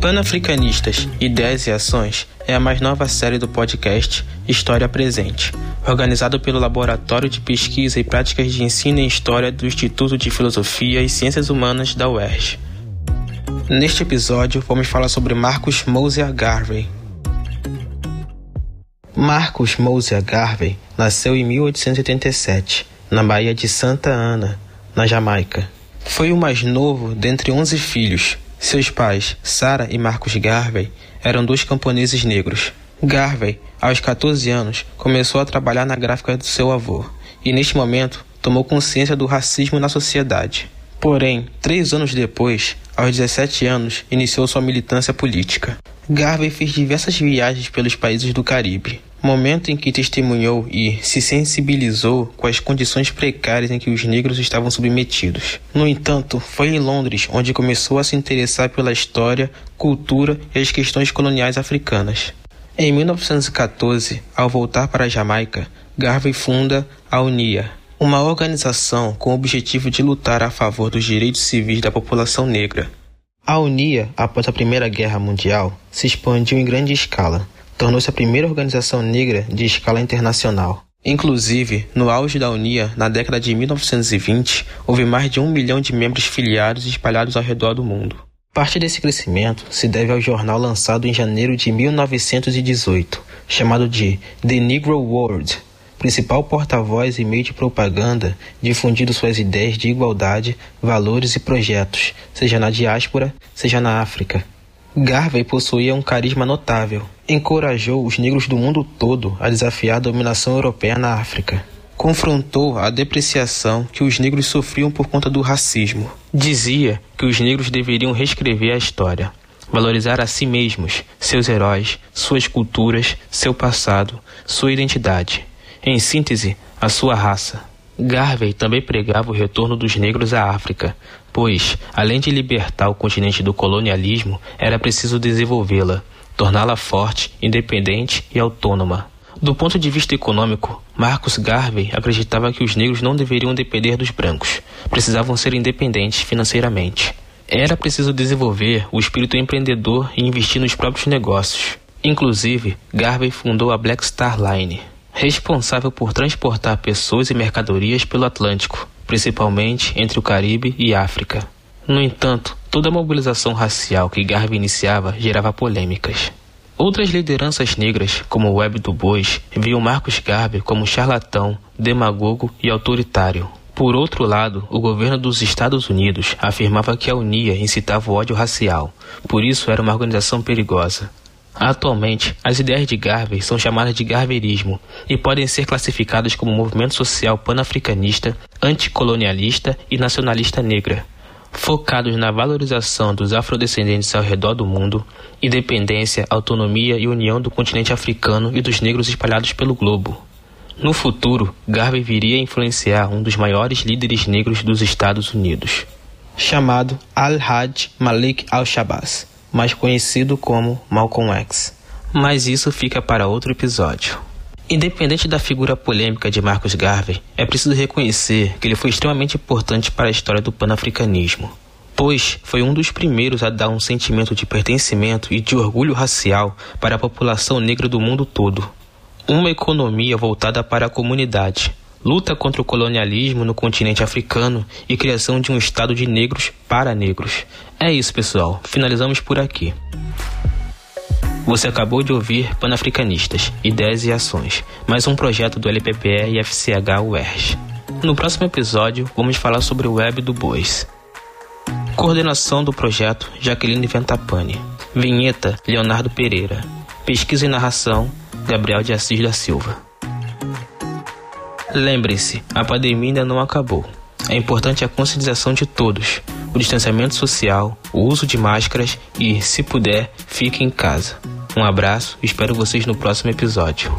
Panafricanistas, Ideias e Ações é a mais nova série do podcast História Presente, organizado pelo Laboratório de Pesquisa e Práticas de Ensino em História do Instituto de Filosofia e Ciências Humanas da UERJ. Neste episódio, vamos falar sobre Marcus Mosier Garvey. Marcus Mosier Garvey nasceu em 1887, na Baía de Santa Ana, na Jamaica. Foi o mais novo dentre 11 filhos, seus pais, Sarah e Marcos Garvey, eram dois camponeses negros. Garvey, aos 14 anos, começou a trabalhar na gráfica do seu avô e, neste momento, tomou consciência do racismo na sociedade. Porém, três anos depois, aos 17 anos, iniciou sua militância política. Garvey fez diversas viagens pelos países do Caribe, momento em que testemunhou e se sensibilizou com as condições precárias em que os negros estavam submetidos. No entanto, foi em Londres onde começou a se interessar pela história, cultura e as questões coloniais africanas. Em 1914, ao voltar para a Jamaica, Garvey funda a UNIA, uma organização com o objetivo de lutar a favor dos direitos civis da população negra. A UNIA, após a Primeira Guerra Mundial, se expandiu em grande escala, tornou-se a primeira organização negra de escala internacional. Inclusive, no auge da Unia, na década de 1920, houve mais de um milhão de membros filiados espalhados ao redor do mundo. Parte desse crescimento se deve ao jornal lançado em janeiro de 1918, chamado de The Negro World, principal porta-voz e meio de propaganda difundindo suas ideias de igualdade, valores e projetos, seja na diáspora, seja na África. Garvey possuía um carisma notável. Encorajou os negros do mundo todo a desafiar a dominação europeia na África. Confrontou a depreciação que os negros sofriam por conta do racismo. Dizia que os negros deveriam reescrever a história, valorizar a si mesmos, seus heróis, suas culturas, seu passado, sua identidade. Em síntese, a sua raça. Garvey também pregava o retorno dos negros à África, pois, além de libertar o continente do colonialismo, era preciso desenvolvê-la, torná-la forte, independente e autônoma. Do ponto de vista econômico, Marcus Garvey acreditava que os negros não deveriam depender dos brancos, precisavam ser independentes financeiramente. Era preciso desenvolver o espírito empreendedor e investir nos próprios negócios. Inclusive, Garvey fundou a Black Star Line, responsável por transportar pessoas e mercadorias pelo Atlântico, principalmente entre o Caribe e África. No entanto, toda a mobilização racial que Garvey iniciava gerava polêmicas. Outras lideranças negras, como Webb du Bois, viam Marcos Garvey como charlatão, demagogo e autoritário. Por outro lado, o governo dos Estados Unidos afirmava que a UNIA incitava o ódio racial, por isso era uma organização perigosa. Atualmente, as ideias de Garvey são chamadas de garverismo e podem ser classificadas como movimento social panafricanista, anticolonialista e nacionalista negra, focados na valorização dos afrodescendentes ao redor do mundo, independência, autonomia e união do continente africano e dos negros espalhados pelo globo. No futuro, Garvey viria a influenciar um dos maiores líderes negros dos Estados Unidos, chamado Al-Hajj Malik al-Shabazz mais conhecido como Malcolm X. Mas isso fica para outro episódio. Independente da figura polêmica de Marcus Garvey, é preciso reconhecer que ele foi extremamente importante para a história do panafricanismo, pois foi um dos primeiros a dar um sentimento de pertencimento e de orgulho racial para a população negra do mundo todo. Uma economia voltada para a comunidade, luta contra o colonialismo no continente africano e criação de um Estado de negros para negros. É isso, pessoal. Finalizamos por aqui. Você acabou de ouvir Panafricanistas, Ideias e Ações, mais um projeto do LPPE e FCH UERJ. No próximo episódio, vamos falar sobre o Web do Bois. Coordenação do projeto, Jaqueline Ventapani. Vinheta, Leonardo Pereira. Pesquisa e narração, Gabriel de Assis da Silva. Lembre-se, a pandemia ainda não acabou. É importante a conscientização de todos, o distanciamento social, o uso de máscaras e, se puder, fique em casa. Um abraço espero vocês no próximo episódio.